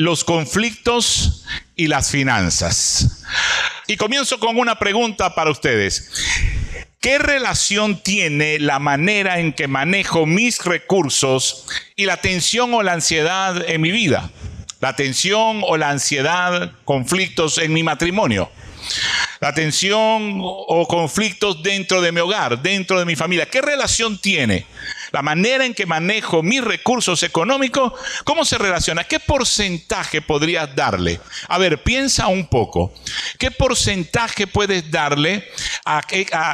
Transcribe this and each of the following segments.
los conflictos y las finanzas. Y comienzo con una pregunta para ustedes. ¿Qué relación tiene la manera en que manejo mis recursos y la tensión o la ansiedad en mi vida? La tensión o la ansiedad, conflictos en mi matrimonio la tensión o conflictos dentro de mi hogar, dentro de mi familia. ¿Qué relación tiene la manera en que manejo mis recursos económicos? ¿Cómo se relaciona? ¿Qué porcentaje podrías darle? A ver, piensa un poco. ¿Qué porcentaje puedes darle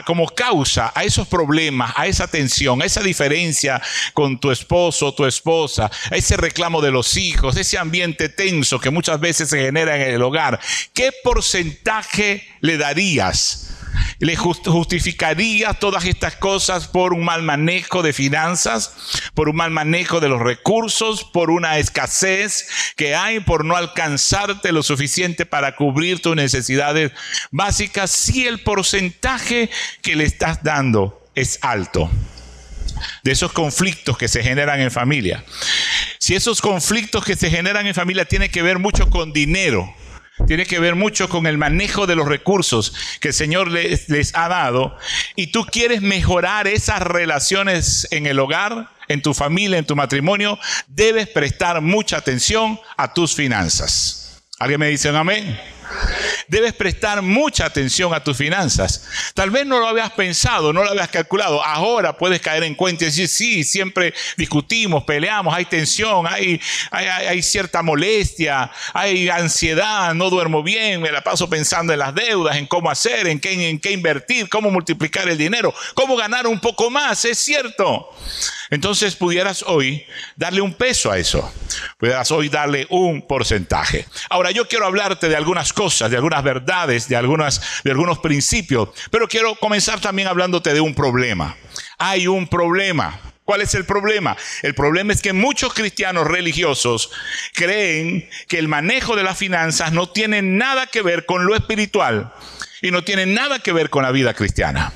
como causa a esos problemas, a esa tensión, a esa diferencia con tu esposo tu esposa, a ese reclamo de los hijos, ese ambiente tenso que muchas veces se genera en el hogar? ¿Qué porcentaje le darías? ¿Le justificarías todas estas cosas por un mal manejo de finanzas, por un mal manejo de los recursos, por una escasez que hay, por no alcanzarte lo suficiente para cubrir tus necesidades básicas, si el porcentaje que le estás dando es alto? de esos conflictos que se generan en familia. Si esos conflictos que se generan en familia tienen que ver mucho con dinero, tiene que ver mucho con el manejo de los recursos que el Señor les, les, ha dado y tú quieres mejorar esas relaciones en el hogar, en tu familia, en tu matrimonio, debes prestar mucha atención a tus finanzas. ¿Alguien me dice un amén? Debes prestar mucha atención a tus finanzas. Tal vez no lo habías pensado, no lo habías calculado. Ahora puedes caer en cuenta y decir, sí, siempre discutimos, peleamos, hay tensión, hay, cierta molestia, hay ansiedad, no duermo bien, me la paso pensando en las deudas, en cómo hacer, en qué, en qué invertir, cómo multiplicar el dinero, cómo ganar un poco más, es cierto. Entonces pudieras hoy darle un peso a eso, pudieras hoy darle un porcentaje. Ahora yo quiero hablarte de algunas cosas, de algunas verdades, de, algunas, de algunos principios, pero quiero comenzar también hablándote de un problema. Hay un problema. ¿Cuál es el problema? El problema es que muchos cristianos religiosos creen que el manejo de las finanzas no tiene nada que ver con lo espiritual y no tiene nada que ver con la vida cristiana.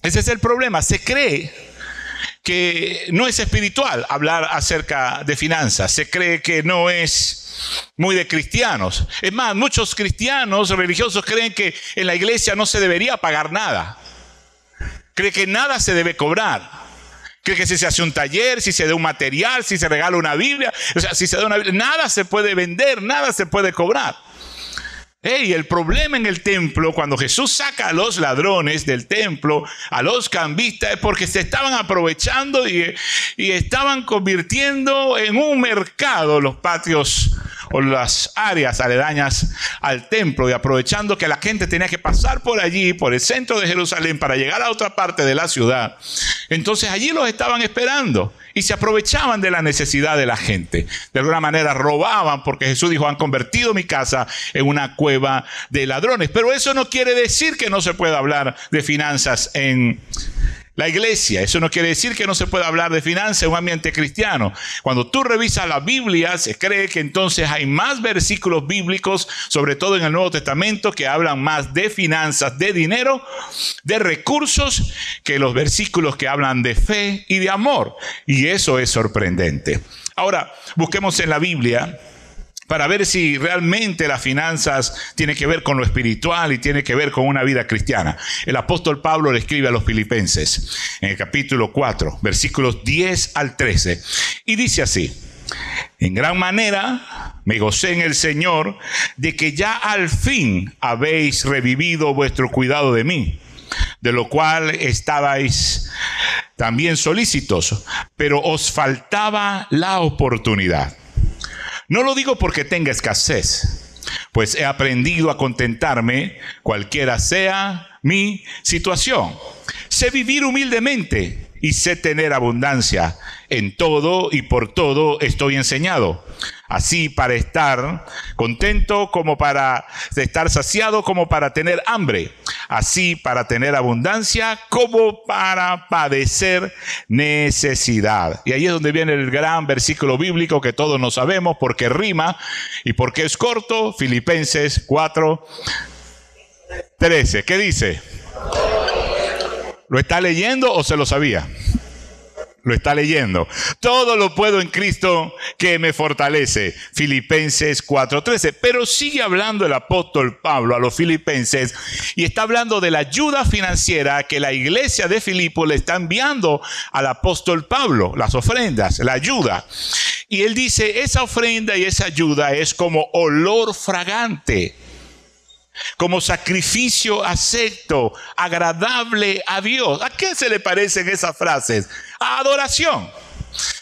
Ese es el problema. Se cree que no es espiritual hablar acerca de finanzas. Se cree que no es muy de cristianos. Es más, muchos cristianos religiosos creen que en la iglesia no se debería pagar nada. Cree que nada se debe cobrar. Cree que si se hace un taller, si se da un material, si se regala una Biblia, o sea, si se da una Biblia, nada se puede vender, nada se puede cobrar. Hey, el problema en el templo, cuando Jesús saca a los ladrones del templo, a los cambistas, es porque se estaban aprovechando y, y estaban convirtiendo en un mercado los patios o las áreas aledañas al templo y aprovechando que la gente tenía que pasar por allí, por el centro de Jerusalén, para llegar a otra parte de la ciudad. Entonces allí los estaban esperando y se aprovechaban de la necesidad de la gente. De alguna manera robaban porque Jesús dijo, han convertido mi casa en una cueva de ladrones. Pero eso no quiere decir que no se pueda hablar de finanzas en la iglesia. Eso no quiere decir que no se pueda hablar de finanzas en un ambiente cristiano. Cuando tú revisas la Biblia, se cree que entonces hay más versículos bíblicos, sobre todo en el Nuevo Testamento, que hablan más de finanzas, de dinero, de recursos, que los versículos que hablan de fe y de amor. Y eso es sorprendente. Ahora, busquemos en la Biblia para ver si realmente las finanzas tienen que ver con lo espiritual y tiene que ver con una vida cristiana. El apóstol Pablo le escribe a los filipenses en el capítulo 4, versículos 10 al 13, y dice así, en gran manera me gocé en el Señor de que ya al fin habéis revivido vuestro cuidado de mí, de lo cual estabais también solícitos, pero os faltaba la oportunidad. No lo digo porque tenga escasez, pues he aprendido a contentarme cualquiera sea mi situación. Sé vivir humildemente y sé tener abundancia. En todo y por todo estoy enseñado. Así para estar contento como para estar saciado como para tener hambre. Así para tener abundancia como para padecer necesidad. Y ahí es donde viene el gran versículo bíblico que todos nos sabemos porque rima y porque es corto. Filipenses 4, 13. ¿Qué dice? ¿Lo está leyendo o se lo sabía? Lo está leyendo. Todo lo puedo en Cristo que me fortalece. Filipenses 4:13. Pero sigue hablando el apóstol Pablo a los filipenses y está hablando de la ayuda financiera que la iglesia de Filipo le está enviando al apóstol Pablo, las ofrendas, la ayuda. Y él dice, esa ofrenda y esa ayuda es como olor fragante como sacrificio acepto, agradable a Dios. ¿A qué se le parecen esas frases? Adoración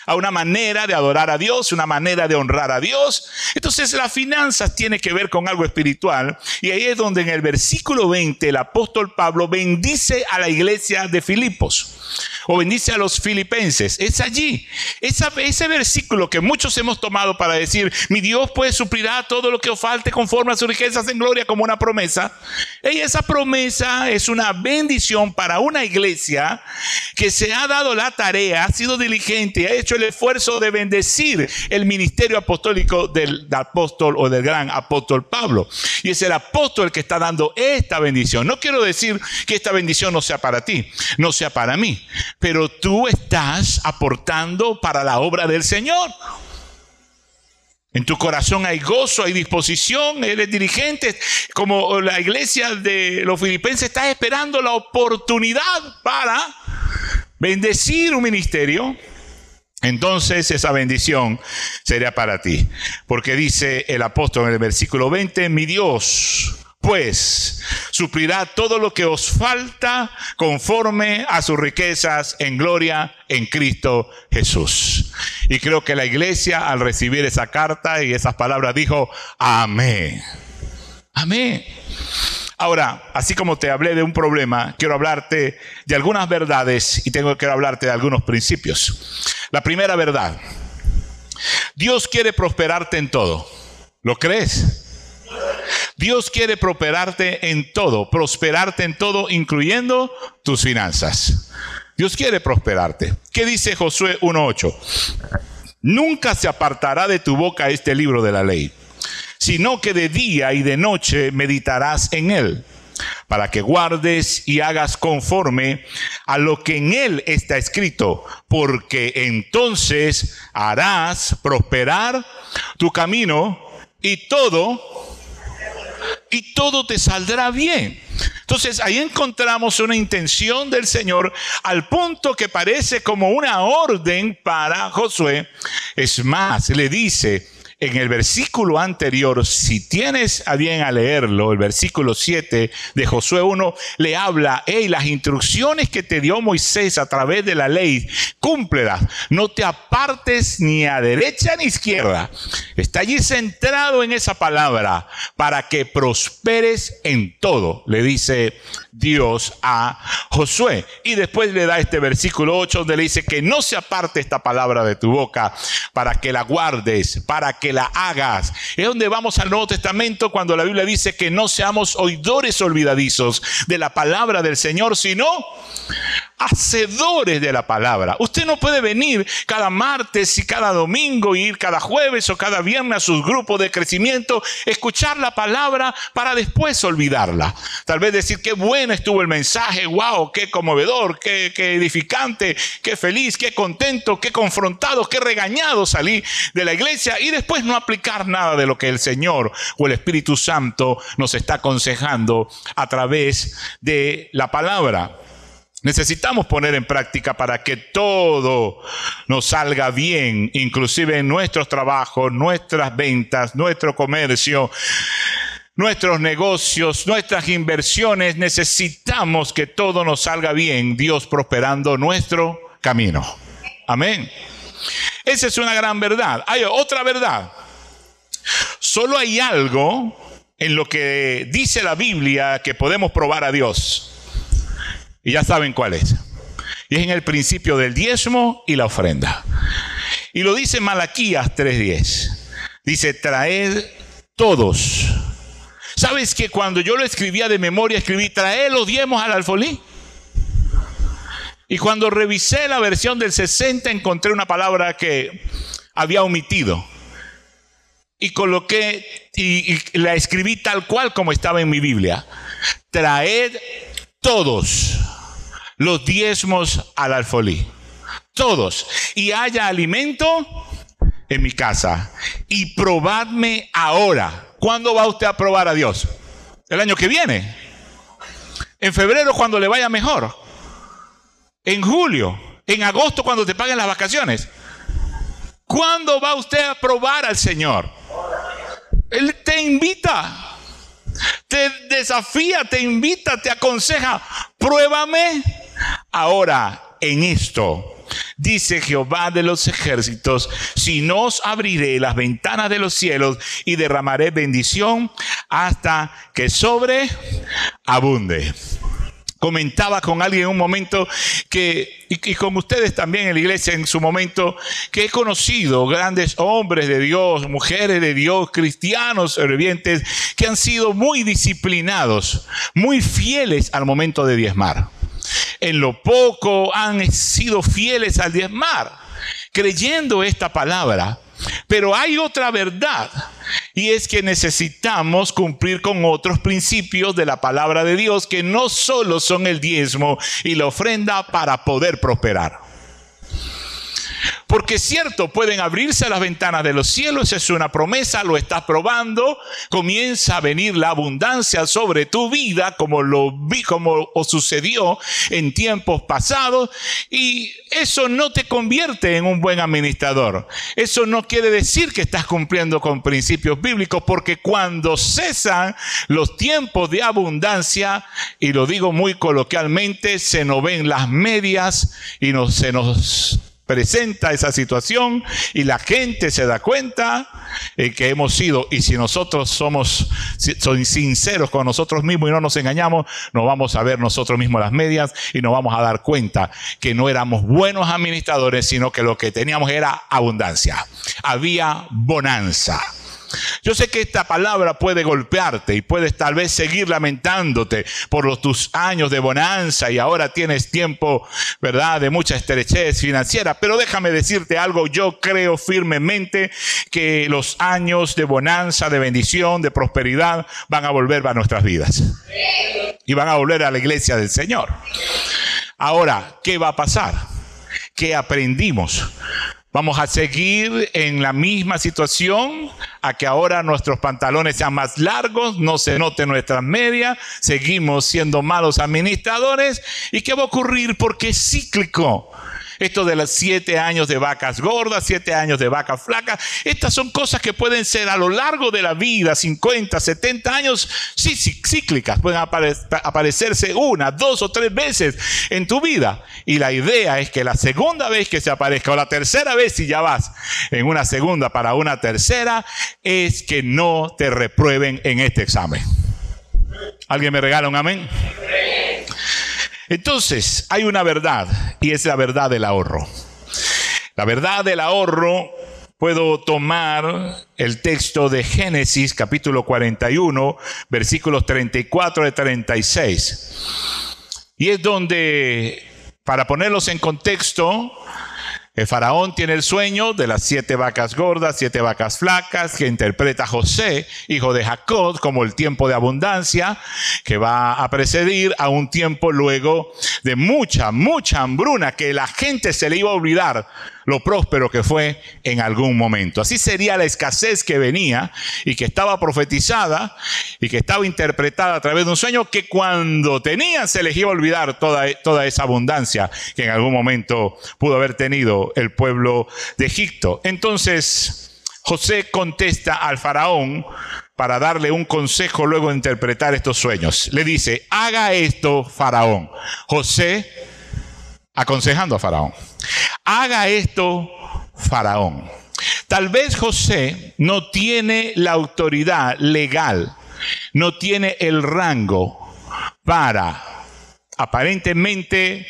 a una manera de adorar a Dios, una manera de honrar a Dios. Entonces las finanzas tiene que ver con algo espiritual y ahí es donde en el versículo 20 el apóstol Pablo bendice a la iglesia de Filipos o bendice a los filipenses. Es allí, ese versículo que muchos hemos tomado para decir, mi Dios pues suplirá todo lo que os falte conforme a sus riquezas en gloria como una promesa. Y esa promesa es una bendición para una iglesia que se ha dado la tarea, ha sido diligente, ha hecho el esfuerzo de bendecir el ministerio apostólico del, apóstol o del gran apóstol Pablo. Y es el apóstol el que está dando esta bendición. No quiero decir que esta bendición no sea para ti, no sea para mí pero tú estás aportando para la obra del Señor. En tu corazón hay gozo, hay disposición, eres dirigente, como la iglesia de los filipenses está esperando la oportunidad para bendecir un ministerio. Entonces esa bendición sería para ti. Porque dice el apóstol en el versículo 20, mi Dios pues suplirá todo lo que os falta conforme a sus riquezas en gloria en Cristo Jesús. Y creo que la iglesia al recibir esa carta y esas palabras dijo, amén. Amén. Ahora, así como te hablé de un problema, quiero hablarte de algunas verdades y tengo que hablarte de algunos principios. La primera verdad, Dios quiere prosperarte en todo. ¿Lo crees? Dios quiere prosperarte en todo, prosperarte en todo, incluyendo tus finanzas. Dios quiere prosperarte. ¿Qué dice Josué 1.8? Nunca se apartará de tu boca este libro de la ley, sino que de día y de noche meditarás en él, para que guardes y hagas conforme a lo que en él está escrito, porque entonces harás prosperar tu camino y todo y todo te saldrá bien. Entonces ahí encontramos una intención del Señor al punto que parece como una orden para Josué. Es más, le dice, en el versículo anterior, si tienes a bien a leerlo, el versículo 7 de Josué 1, le habla, hey, las instrucciones que te dio Moisés a través de la ley, cúmplelas, no te apartes ni a derecha ni a izquierda. Está allí centrado en esa palabra, para que prosperes en todo, le dice Dios a Josué. Y después le da este versículo 8 donde le dice que no se aparte esta palabra de tu boca, para que la guardes, para que la hagas. Es donde vamos al Nuevo Testamento cuando la Biblia dice que no seamos oidores olvidadizos de la palabra del Señor, sino hacedores de la palabra. Usted no puede venir cada martes y cada domingo, ir cada jueves o cada viernes a sus grupos de crecimiento, escuchar la palabra para después olvidarla. Tal vez decir qué bueno estuvo el mensaje, wow, qué conmovedor, qué, qué edificante, qué feliz, qué contento, qué confrontado, qué regañado salí de la iglesia y después no aplicar nada de lo que el Señor o el Espíritu Santo nos está aconsejando a través de la palabra. Necesitamos poner en práctica para que todo nos salga bien, inclusive en nuestros trabajos, nuestras ventas, nuestro comercio, nuestros negocios, nuestras inversiones. Necesitamos que todo nos salga bien, Dios prosperando nuestro camino. Amén. Esa es una gran verdad. Hay otra verdad. Solo hay algo en lo que dice la Biblia que podemos probar a Dios. Y ya saben cuál es. Y es en el principio del diezmo y la ofrenda. Y lo dice Malaquías 3:10. Dice, traed todos. ¿Sabes que cuando yo lo escribía de memoria, escribí, traed los diezmos al alfolí? Y cuando revisé la versión del 60, encontré una palabra que había omitido. Y coloqué y, y la escribí tal cual como estaba en mi Biblia. Traed todos los diezmos al alfolí. todos, y haya alimento en mi casa. Y probadme ahora. ¿Cuándo va usted a probar a Dios? El año que viene. En febrero cuando le vaya mejor. En julio. En agosto cuando te paguen las vacaciones. ¿Cuándo va usted a probar al Señor? Él te invita. Te desafía, te invita, te aconseja. Pruébame ahora en esto. Dice Jehová de los ejércitos, si no os abriré las ventanas de los cielos y derramaré bendición hasta que sobre abunde comentaba con alguien en un momento que, y, con ustedes también en la iglesia en su momento, que he conocido grandes hombres de Dios, mujeres de Dios, cristianos fervientes, que han sido muy disciplinados, muy fieles al momento de diezmar. En lo poco han sido fieles al diezmar, creyendo esta palabra. Pero hay otra verdad y es que necesitamos cumplir con otros principios de la palabra de Dios que no solo son el diezmo y la ofrenda para poder prosperar. Porque cierto, pueden abrirse las ventanas de los cielos, es una promesa, lo estás probando, comienza a venir la abundancia sobre tu vida, como lo vi, como sucedió en tiempos pasados, y eso no te convierte en un buen administrador. Eso no quiere decir que estás cumpliendo con principios bíblicos, porque cuando cesan los tiempos de abundancia, y lo digo muy coloquialmente, se nos ven las medias y no, se nos presenta esa situación y la gente se da cuenta en que hemos sido, y si nosotros somos sinceros con nosotros mismos y no nos engañamos, nos vamos a ver nosotros mismos las medias y nos vamos a dar cuenta que no éramos buenos administradores, sino que lo que teníamos era abundancia. Había bonanza. Yo sé que esta palabra puede golpearte y puedes tal vez seguir lamentándote por los, tus años de bonanza y ahora tienes tiempo, ¿verdad?, de mucha estrechez financiera. Pero déjame decirte algo, yo creo firmemente que los años de bonanza, de bendición, de prosperidad van a volver a nuestras vidas. Y van a volver a la iglesia del Señor. Ahora, ¿qué va a pasar? ¿Qué aprendimos? Vamos a seguir en la misma situación, a que ahora nuestros pantalones sean más largos, no se note nuestra media, seguimos siendo malos administradores. ¿Y qué va a ocurrir? Porque es cíclico. Esto de los siete años de vacas gordas, siete años de vacas flacas, estas son cosas que pueden ser a lo largo de la vida, 50, 70 años, sí, cíclicas, pueden aparecerse una, dos o tres veces en tu vida. Y la idea es que la segunda vez que se aparezca o la tercera vez si ya vas en una segunda para una tercera, es que no te reprueben en este examen. ¿Alguien me regala un amén? Entonces, hay una verdad y es la verdad del ahorro. La verdad del ahorro, puedo tomar el texto de Génesis capítulo 41, versículos 34 y 36. Y es donde, para ponerlos en contexto, el faraón tiene el sueño de las siete vacas gordas, siete vacas flacas, que interpreta José, hijo de Jacob, como el tiempo de abundancia, que va a precedir a un tiempo luego de mucha, mucha hambruna, que la gente se le iba a olvidar lo próspero que fue en algún momento. Así sería la escasez que venía y que estaba profetizada y que estaba interpretada a través de un sueño que cuando tenían se les iba a olvidar toda, toda esa abundancia que en algún momento pudo haber tenido el pueblo de Egipto. Entonces José contesta al faraón para darle un consejo luego de interpretar estos sueños. Le dice, haga esto, faraón. José aconsejando a faraón haga esto Faraón. Tal vez José no tiene la autoridad legal, no tiene el rango para aparentemente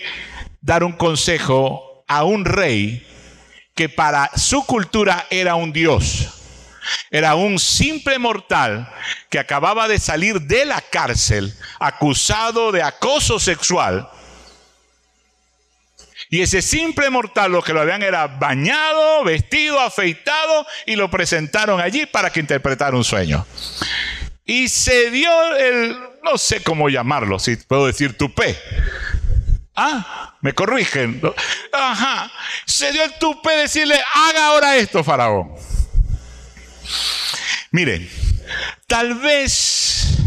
dar un consejo a un rey que para su cultura era un dios. Era un simple mortal que acababa de salir de la cárcel acusado de acoso sexual y ese simple mortal lo que lo habían era bañado, vestido, afeitado y lo presentaron allí para que interpretara un sueño. Y se dio el, no sé cómo llamarlo, si puedo decir tupé, Ah, me corrigen. Ajá. Se dio el tupe decirle, haga ahora esto, faraón. Miren, tal vez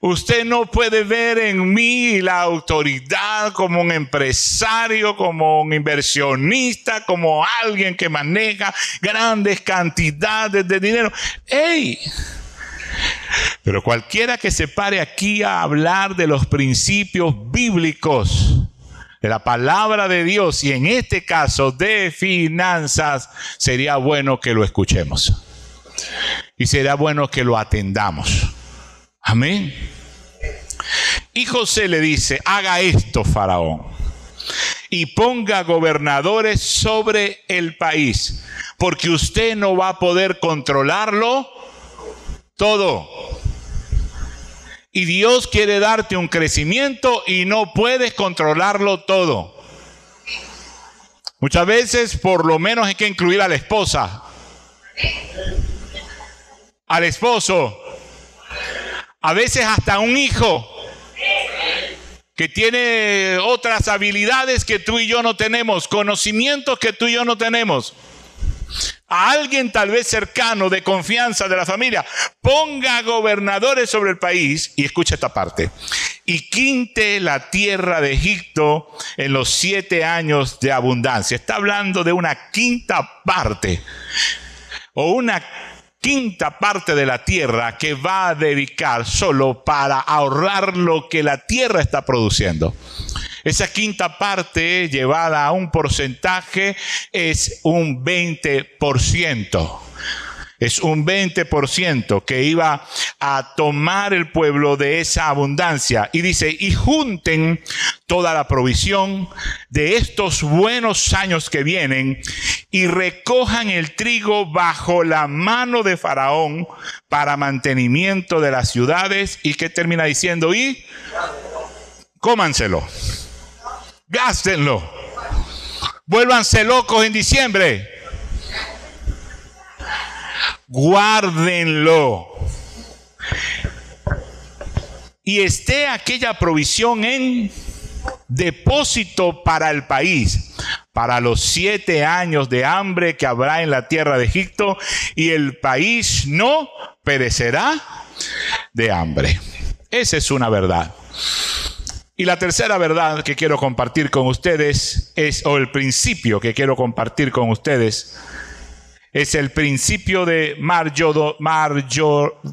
usted no puede ver en mí la autoridad como un empresario, como un inversionista, como alguien que maneja grandes cantidades de dinero. ¡Ey! Pero cualquiera que se pare aquí a hablar de los principios bíblicos, de la palabra de Dios y en este caso de finanzas, sería bueno que lo escuchemos. Y será bueno que lo atendamos. Amén. Y José le dice, haga esto, faraón, y ponga gobernadores sobre el país, porque usted no va a poder controlarlo todo. Y Dios quiere darte un crecimiento y no puedes controlarlo todo. Muchas veces por lo menos hay que incluir a la esposa, al esposo, a veces hasta un hijo que tiene otras habilidades que tú y yo no tenemos, conocimientos que tú y yo no tenemos a alguien tal vez cercano de confianza de la familia, ponga gobernadores sobre el país y escucha esta parte. Y quinte la tierra de Egipto en los siete años de abundancia. Está hablando de una quinta parte o una quinta parte de la tierra que va a dedicar solo para ahorrar lo que la tierra está produciendo. Esa quinta parte llevada a un porcentaje es un 20%. Es un 20% que iba a tomar el pueblo de esa abundancia. Y dice, y junten toda la provisión de estos buenos años que vienen y recojan el trigo bajo la mano de Faraón para mantenimiento de las ciudades. ¿Y que termina diciendo? Y cómanselo. Gástenlo. Vuélvanse locos en diciembre. Guárdenlo. Y esté aquella provisión en depósito para el país, para los siete años de hambre que habrá en la tierra de Egipto, y el país no perecerá de hambre. Esa es una verdad. Y la tercera verdad que quiero compartir con ustedes es, o el principio que quiero compartir con ustedes, es el principio de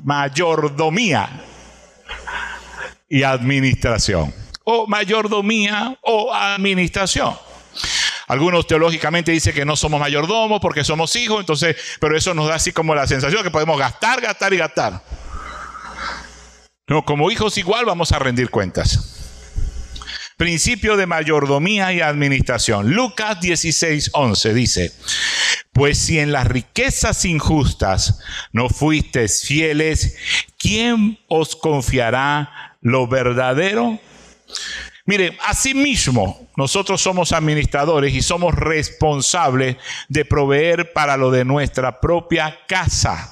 mayordomía y administración. O mayordomía o administración. Algunos teológicamente dicen que no somos mayordomos porque somos hijos, entonces, pero eso nos da así como la sensación que podemos gastar, gastar y gastar. No, como hijos igual vamos a rendir cuentas. Principio de mayordomía y administración. Lucas 16, 11 dice, pues si en las riquezas injustas no fuisteis fieles, ¿quién os confiará lo verdadero? Mire, asimismo, nosotros somos administradores y somos responsables de proveer para lo de nuestra propia casa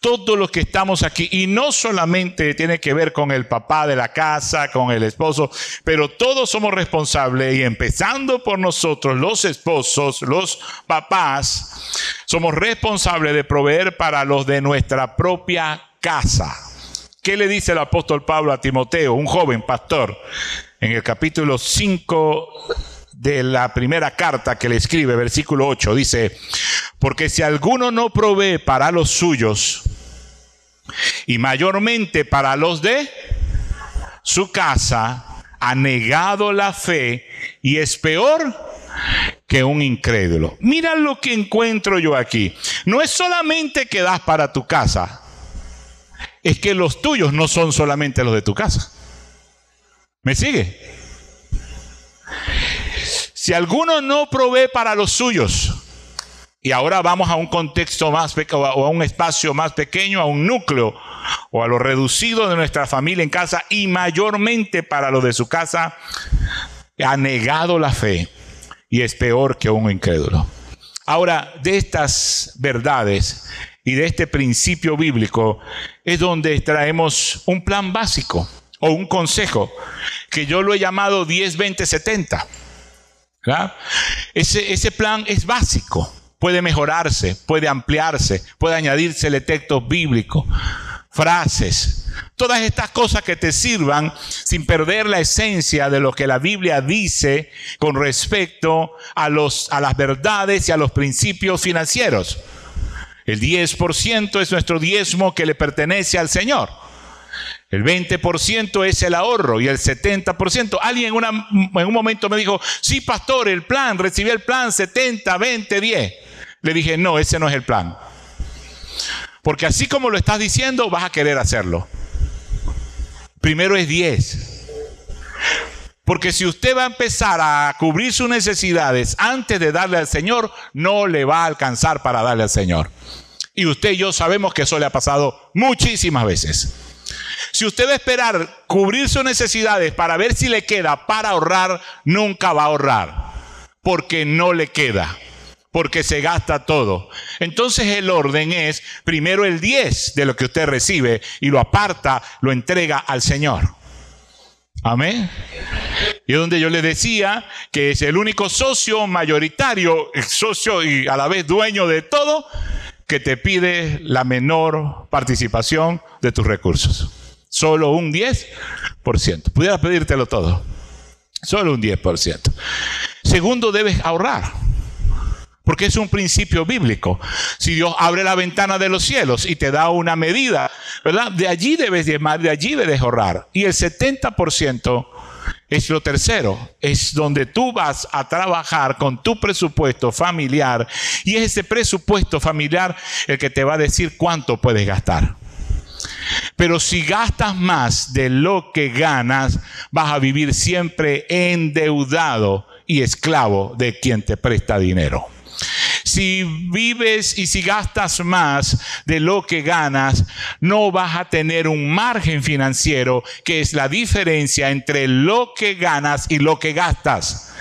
todos los que estamos aquí, y no solamente tiene que ver con el papá de la casa, con el esposo, pero todos somos responsables, y empezando por nosotros, los esposos, los papás, somos responsables de proveer para los de nuestra propia casa. ¿Qué le dice el apóstol Pablo a Timoteo, un joven pastor, en el capítulo 5 de la primera carta que le escribe, versículo 8, dice, porque si alguno no provee para los suyos, y mayormente para los de su casa, ha negado la fe y es peor que un incrédulo. Mira lo que encuentro yo aquí. No es solamente que das para tu casa, es que los tuyos no son solamente los de tu casa. ¿Me sigue? Si alguno no provee para los suyos, y ahora vamos a un contexto más o a un espacio más pequeño, a un núcleo, o a lo reducido de nuestra familia en casa, y mayormente para lo de su casa, ha negado la fe y es peor que un incrédulo. Ahora, de estas verdades y de este principio bíblico es donde traemos un plan básico o un consejo que yo lo he llamado 10, 20, 70. Ese, ese plan es básico, puede mejorarse, puede ampliarse, puede añadirse textos bíblicos, frases, todas estas cosas que te sirvan sin perder la esencia de lo que la Biblia dice con respecto a, los, a las verdades y a los principios financieros. El 10% es nuestro diezmo que le pertenece al Señor. El 20% es el ahorro y el 70%. Alguien en, un momento me dijo, sí, pastor, el plan, recibí el plan 70, 20, 10. Le dije, no, ese no es el plan. Porque así como lo estás diciendo, vas a querer hacerlo. Primero es 10. Porque si usted va a empezar a cubrir sus necesidades antes de darle al Señor, no le va a alcanzar para darle al Señor. Y usted y yo sabemos que eso le ha pasado muchísimas veces. Si usted va a esperar cubrir sus necesidades para ver si le queda para ahorrar, nunca va a ahorrar. Porque no le queda. Porque se gasta todo. Entonces el orden es primero el 10 de lo que usted recibe y lo aparta, lo entrega al Señor. Amén. Y donde yo le decía que es el único socio mayoritario, socio y a la vez dueño de todo, que te pide la menor participación de tus recursos. Solo un 10%. Pudiera pedírtelo todo. Solo un 10%. Segundo, debes ahorrar. Porque es un principio bíblico. Si Dios abre la ventana de los cielos y te da una medida, ¿verdad? De allí debes diezmar, de allí debes ahorrar. Y el 70% es lo tercero, es donde tú vas a trabajar con tu presupuesto familiar y es ese presupuesto familiar el que te va a decir cuánto puedes gastar. Pero si gastas más de lo que ganas, vas a vivir siempre endeudado y esclavo de quien te presta dinero. Si vives y si gastas más de lo que ganas, no vas a tener un margen financiero que es la diferencia entre lo que ganas y lo que gastas.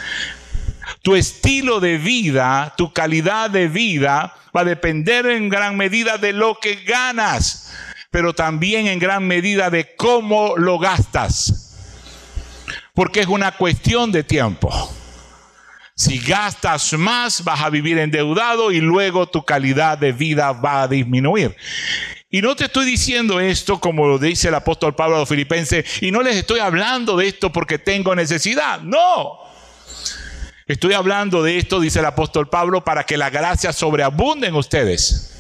Tu estilo de vida, tu calidad de vida va a depender en gran medida de lo que ganas pero también en gran medida de cómo lo gastas. Porque es una cuestión de tiempo. Si gastas más, vas a vivir endeudado y luego tu calidad de vida va a disminuir. Y no te estoy diciendo esto como lo dice el apóstol Pablo a los filipenses, y no les estoy hablando de esto porque tengo necesidad. No. Estoy hablando de esto, dice el apóstol Pablo, para que la gracia sobreabunde en ustedes.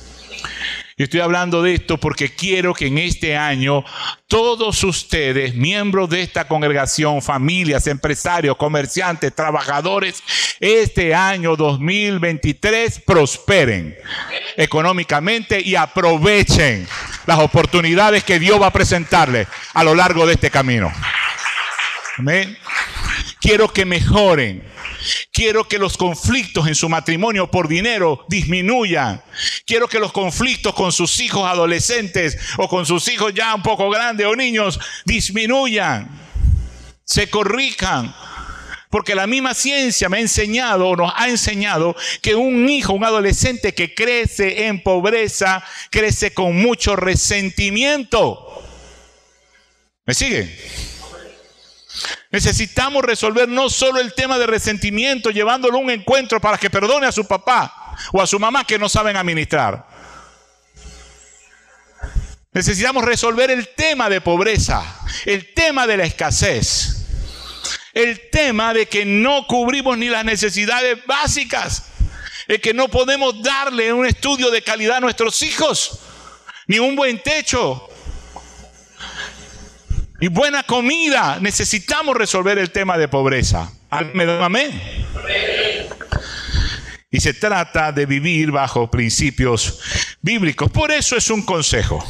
Y estoy hablando de esto porque quiero que en este año todos ustedes, miembros de esta congregación, familias, empresarios, comerciantes, trabajadores, este año 2023 prosperen económicamente y aprovechen las oportunidades que Dios va a presentarles a lo largo de este camino. Amén. Quiero que mejoren Quiero que los conflictos en su matrimonio por dinero disminuyan. Quiero que los conflictos con sus hijos adolescentes o con sus hijos ya un poco grandes o niños disminuyan. Se corrijan. Porque la misma ciencia me ha enseñado o nos ha enseñado que un hijo, un adolescente que crece en pobreza, crece con mucho resentimiento. ¿Me sigue? Necesitamos resolver no solo el tema de resentimiento, llevándolo a un encuentro para que perdone a su papá o a su mamá que no saben administrar. Necesitamos resolver el tema de pobreza, el tema de la escasez, el tema de que no cubrimos ni las necesidades básicas, el que no podemos darle un estudio de calidad a nuestros hijos, ni un buen techo, y buena comida. Necesitamos resolver el tema de pobreza. Amén. Y se trata de vivir bajo principios bíblicos. Por eso es un consejo,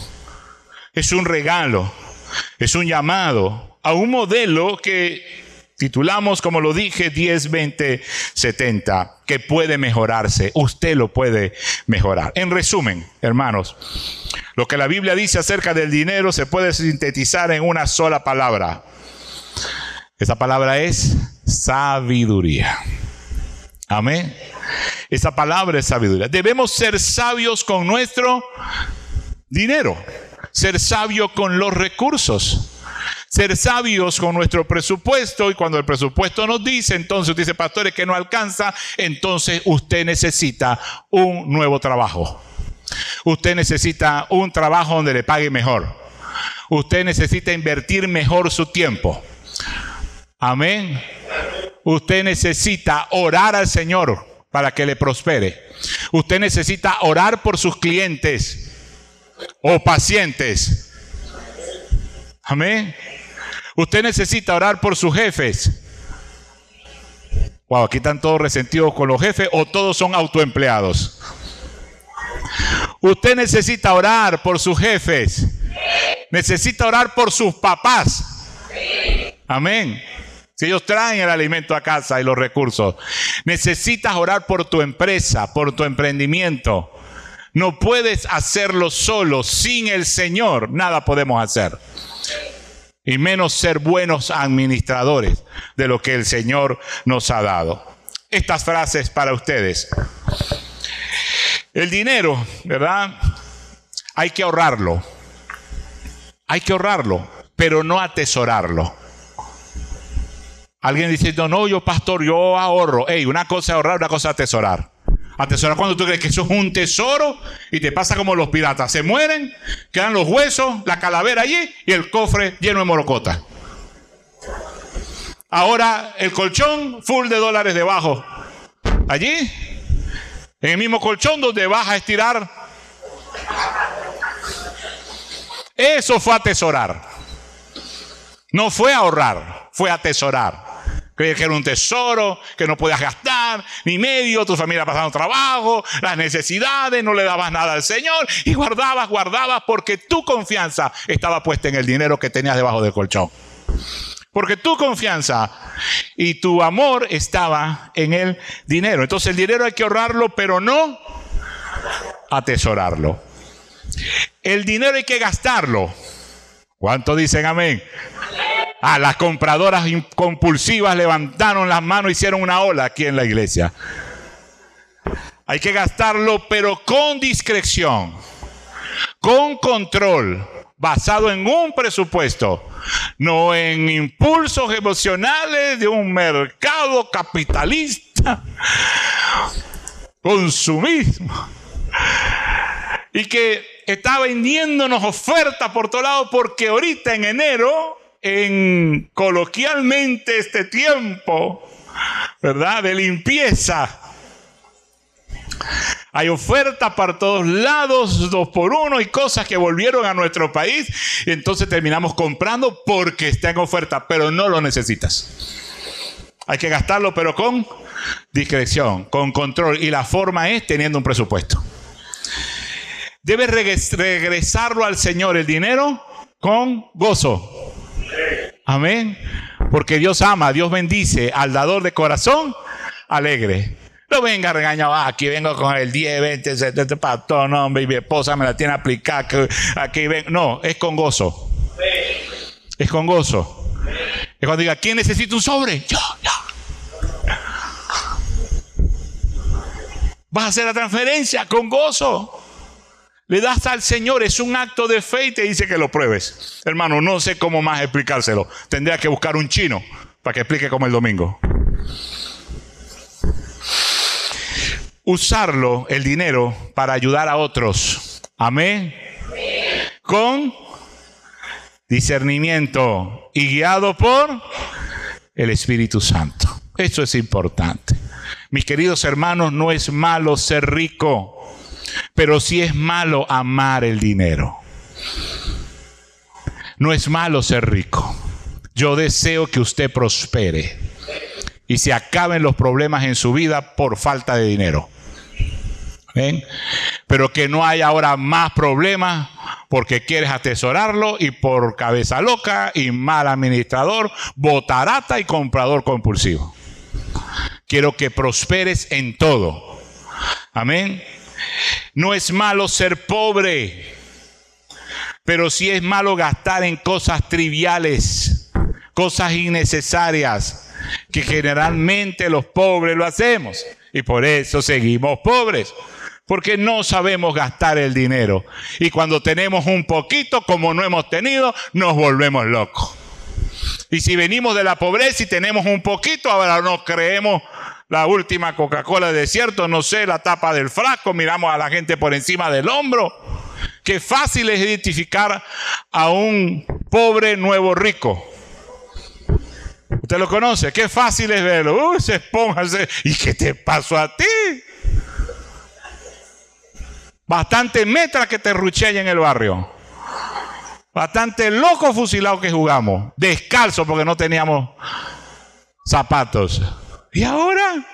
es un regalo, es un llamado a un modelo que titulamos, como lo dije, 10, 20, 70, que puede mejorarse. Usted lo puede mejorar. En resumen, hermanos, lo que la Biblia dice acerca del dinero se puede sintetizar en una sola palabra. Esa palabra es sabiduría. Amén. Esa palabra es sabiduría. Debemos ser sabios con nuestro dinero. Ser sabio con los recursos ser sabios con nuestro presupuesto y cuando el presupuesto nos dice, entonces dice, pastores, que no alcanza, entonces usted necesita un nuevo trabajo. Usted necesita un trabajo donde le pague mejor. Usted necesita invertir mejor su tiempo. Amén. Usted necesita orar al Señor para que le prospere. Usted necesita orar por sus clientes o pacientes. Amén. Usted necesita orar por sus jefes. Wow, aquí están todos resentidos con los jefes o todos son autoempleados. Usted necesita orar por sus jefes. Necesita orar por sus papás. Amén. Si ellos traen el alimento a casa y los recursos. Necesitas orar por tu empresa, por tu emprendimiento. No puedes hacerlo solo. Sin el Señor nada podemos hacer y menos ser buenos administradores de lo que el Señor nos ha dado. Estas frases para ustedes. El dinero, ¿verdad? Hay que ahorrarlo. Hay que ahorrarlo, pero no atesorarlo. Alguien dice, no, no, yo pastor, yo ahorro. Ey, una cosa es ahorrar, una cosa es atesorar. Atesorar cuando tú crees que eso es un tesoro y te pasa como los piratas. Se mueren, quedan los huesos, la calavera allí y el cofre lleno de morocota. Ahora el colchón full de dólares debajo. Allí, en el mismo colchón donde vas a estirar. Eso fue atesorar. No fue ahorrar, fue atesorar. Que era un tesoro, que no podías gastar, ni medio, tu familia pasando trabajo, las necesidades, no le dabas nada al Señor y guardabas, guardabas porque tu confianza estaba puesta en el dinero que tenías debajo del colchón. Porque tu confianza y tu amor estaba en el dinero. Entonces el dinero hay que ahorrarlo, pero no atesorarlo. El dinero hay que gastarlo. ¿Cuánto dicen amén? Ah, las compradoras compulsivas levantaron las manos, hicieron una ola aquí en la iglesia. Hay que gastarlo, pero con discreción, con control, basado en un presupuesto, no en impulsos emocionales de un mercado capitalista, consumismo, y que está vendiéndonos ofertas por todo lado porque ahorita en enero en coloquialmente este tiempo, ¿verdad? De limpieza. Hay ofertas para todos lados, dos por uno, y cosas que volvieron a nuestro país. Y entonces terminamos comprando porque está en oferta, pero no lo necesitas. Hay que gastarlo, pero con discreción, con control. Y la forma es teniendo un presupuesto. Debes regresarlo al Señor el dinero con gozo. Amén. Porque Dios ama, Dios bendice al dador de corazón alegre. No venga regañado, ah, aquí vengo con el 10, 20, 70 pastor, no, hombre, y mi esposa me la tiene aplicada, aquí. No, es con gozo. Es con gozo. Es cuando diga, ¿quién necesita un sobre? Yo, yo. Vas a hacer la transferencia con gozo le das al Señor, es un acto de fe y te dice que lo pruebes. Hermano, no sé cómo más explicárselo. Tendría que buscar un chino para que explique como el domingo. Usarlo, el dinero, para ayudar a otros. Amén. Con discernimiento y guiado por el Espíritu Santo. Eso es importante. Mis queridos hermanos, no es malo ser rico. Pero sí es malo amar el dinero. No es malo ser rico. Yo deseo que usted prospere y se acaben los problemas en su vida por falta de dinero. Pero que no haya ahora más problemas porque quieres atesorarlo y por cabeza loca y mal administrador, botarata y comprador compulsivo. Quiero que prosperes en todo. Amén. No es malo ser pobre, pero sí es malo gastar en cosas triviales, cosas innecesarias, que generalmente los pobres lo hacemos. Y por eso seguimos pobres, porque no sabemos gastar el dinero. Y cuando tenemos un poquito, como no hemos tenido, nos volvemos locos. Y si venimos de la pobreza y tenemos un poquito, ahora nos creemos la última Coca-Cola de desierto, no sé, la tapa del frasco, miramos a la gente por encima del hombro. Qué fácil es identificar a un pobre nuevo rico. Usted lo conoce, qué fácil es verlo. Uy, se esponja. ¿Y qué te pasó a ti? Bastante metra que te ruché en el barrio. Bastante loco fusilado que jugamos. Descalzo porque no teníamos zapatos. ¿Y ahora?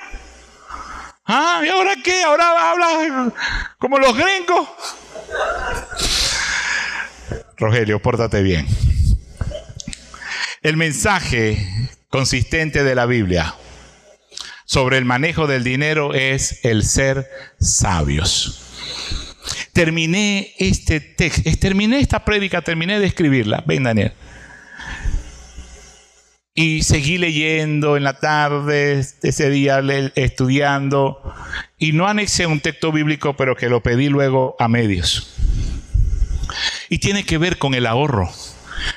¿Ah? ¿Y ahora qué? ¿Ahora hablas como los gringos? Rogelio, pórtate bien. El mensaje consistente de la Biblia sobre el manejo del dinero es el ser sabios terminé este texto, terminé esta prédica, terminé de escribirla. Ven, Daniel. Y seguí leyendo en la tarde, ese día estudiando. Y no anexé un texto bíblico, pero que lo pedí luego a medios. Y tiene que ver con el ahorro.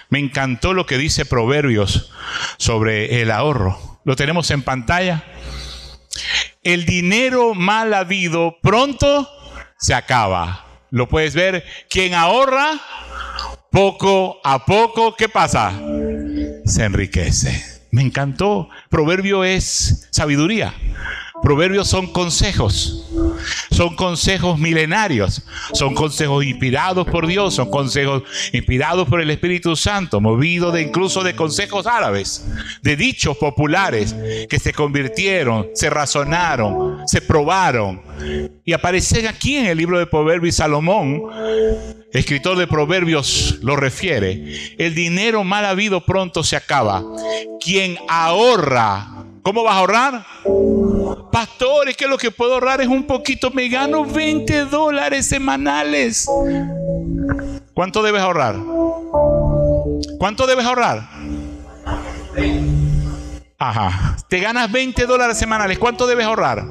Me encantó lo que dice Proverbios sobre el ahorro. Lo tenemos en pantalla. El dinero mal habido pronto se acaba. Lo puedes ver. Quien ahorra, poco a poco, ¿qué pasa? Se enriquece. Me encantó. Proverbio es sabiduría. Proverbios son consejos, son consejos milenarios, son consejos inspirados por Dios, son consejos inspirados por el Espíritu Santo, movidos incluso de consejos árabes, de dichos populares que se convirtieron, se razonaron, se probaron. Y aparecen aquí en el libro de Proverbios Salomón, escritor de Proverbios lo refiere, el dinero mal habido pronto se acaba. Quien ahorra, ¿cómo vas a ahorrar? Pastor, es que lo que puedo ahorrar es un poquito. Me gano 20 dólares semanales. ¿Cuánto debes ahorrar? ¿Cuánto debes ahorrar? Ajá. Te ganas 20 dólares semanales. ¿Cuánto debes ahorrar?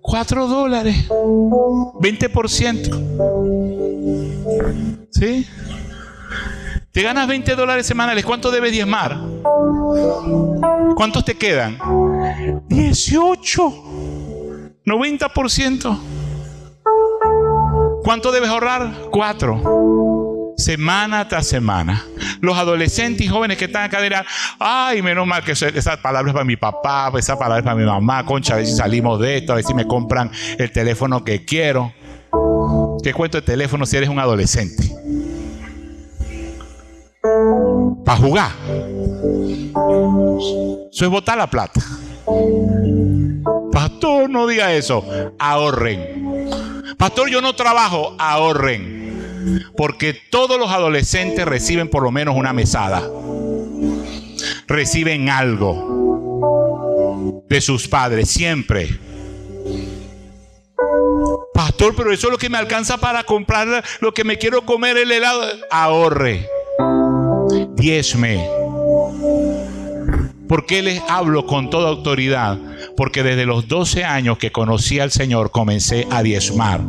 4 dólares. 20%. ¿Sí? Te ganas 20 dólares semanales. ¿Cuánto debes diezmar? ¿Cuántos te quedan? 18. 90%. ¿Cuánto debes ahorrar? 4. Semana tras semana. Los adolescentes y jóvenes que están acá dirán, ay, menos mal que esa palabra es para mi papá, esa palabra es para mi mamá, concha, a ver si salimos de esto, a ver si me compran el teléfono que quiero. ¿Qué cuento de teléfono si eres un adolescente? Para jugar. Eso es botar la plata. No diga eso. Ahorren. Pastor, yo no trabajo. Ahorren. Porque todos los adolescentes reciben por lo menos una mesada. Reciben algo de sus padres, siempre. Pastor, pero eso es lo que me alcanza para comprar lo que me quiero comer el helado. Ahorre. Diezme. ¿Por qué les hablo con toda autoridad? Porque desde los 12 años que conocí al Señor comencé a diezmar,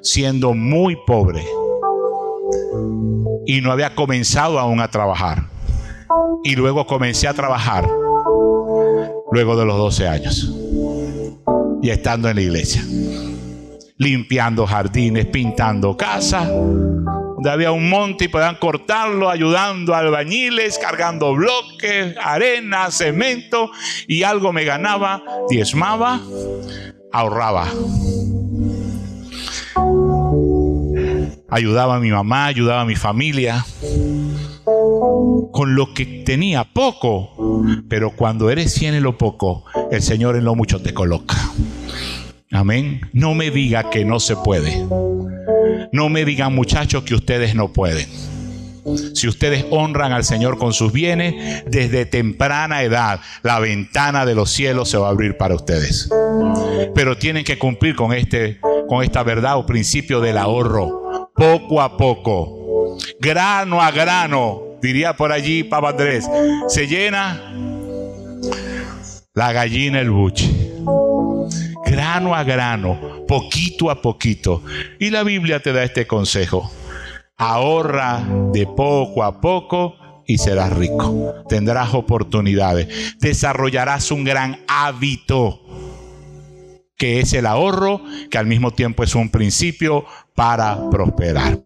siendo muy pobre. Y no había comenzado aún a trabajar. Y luego comencé a trabajar luego de los 12 años. Y estando en la iglesia. Limpiando jardines, pintando casas donde había un monte y podían cortarlo, ayudando a albañiles, cargando bloques, arena, cemento, y algo me ganaba, diezmaba, ahorraba. Ayudaba a mi mamá, ayudaba a mi familia con lo que tenía poco, pero cuando eres fiel en lo poco, el Señor en lo mucho te coloca. Amén. No me diga que no se puede. No me digan muchachos que ustedes no pueden. Si ustedes honran al Señor con sus bienes, desde temprana edad la ventana de los cielos se va a abrir para ustedes. Pero tienen que cumplir con este con esta verdad o principio del ahorro, poco a poco, grano a grano, diría por allí Papa Andrés, se llena la gallina el buche grano a grano, poquito a poquito. Y la Biblia te da este consejo. Ahorra de poco a poco y serás rico. Tendrás oportunidades. Desarrollarás un gran hábito que es el ahorro, que al mismo tiempo es un principio para prosperar.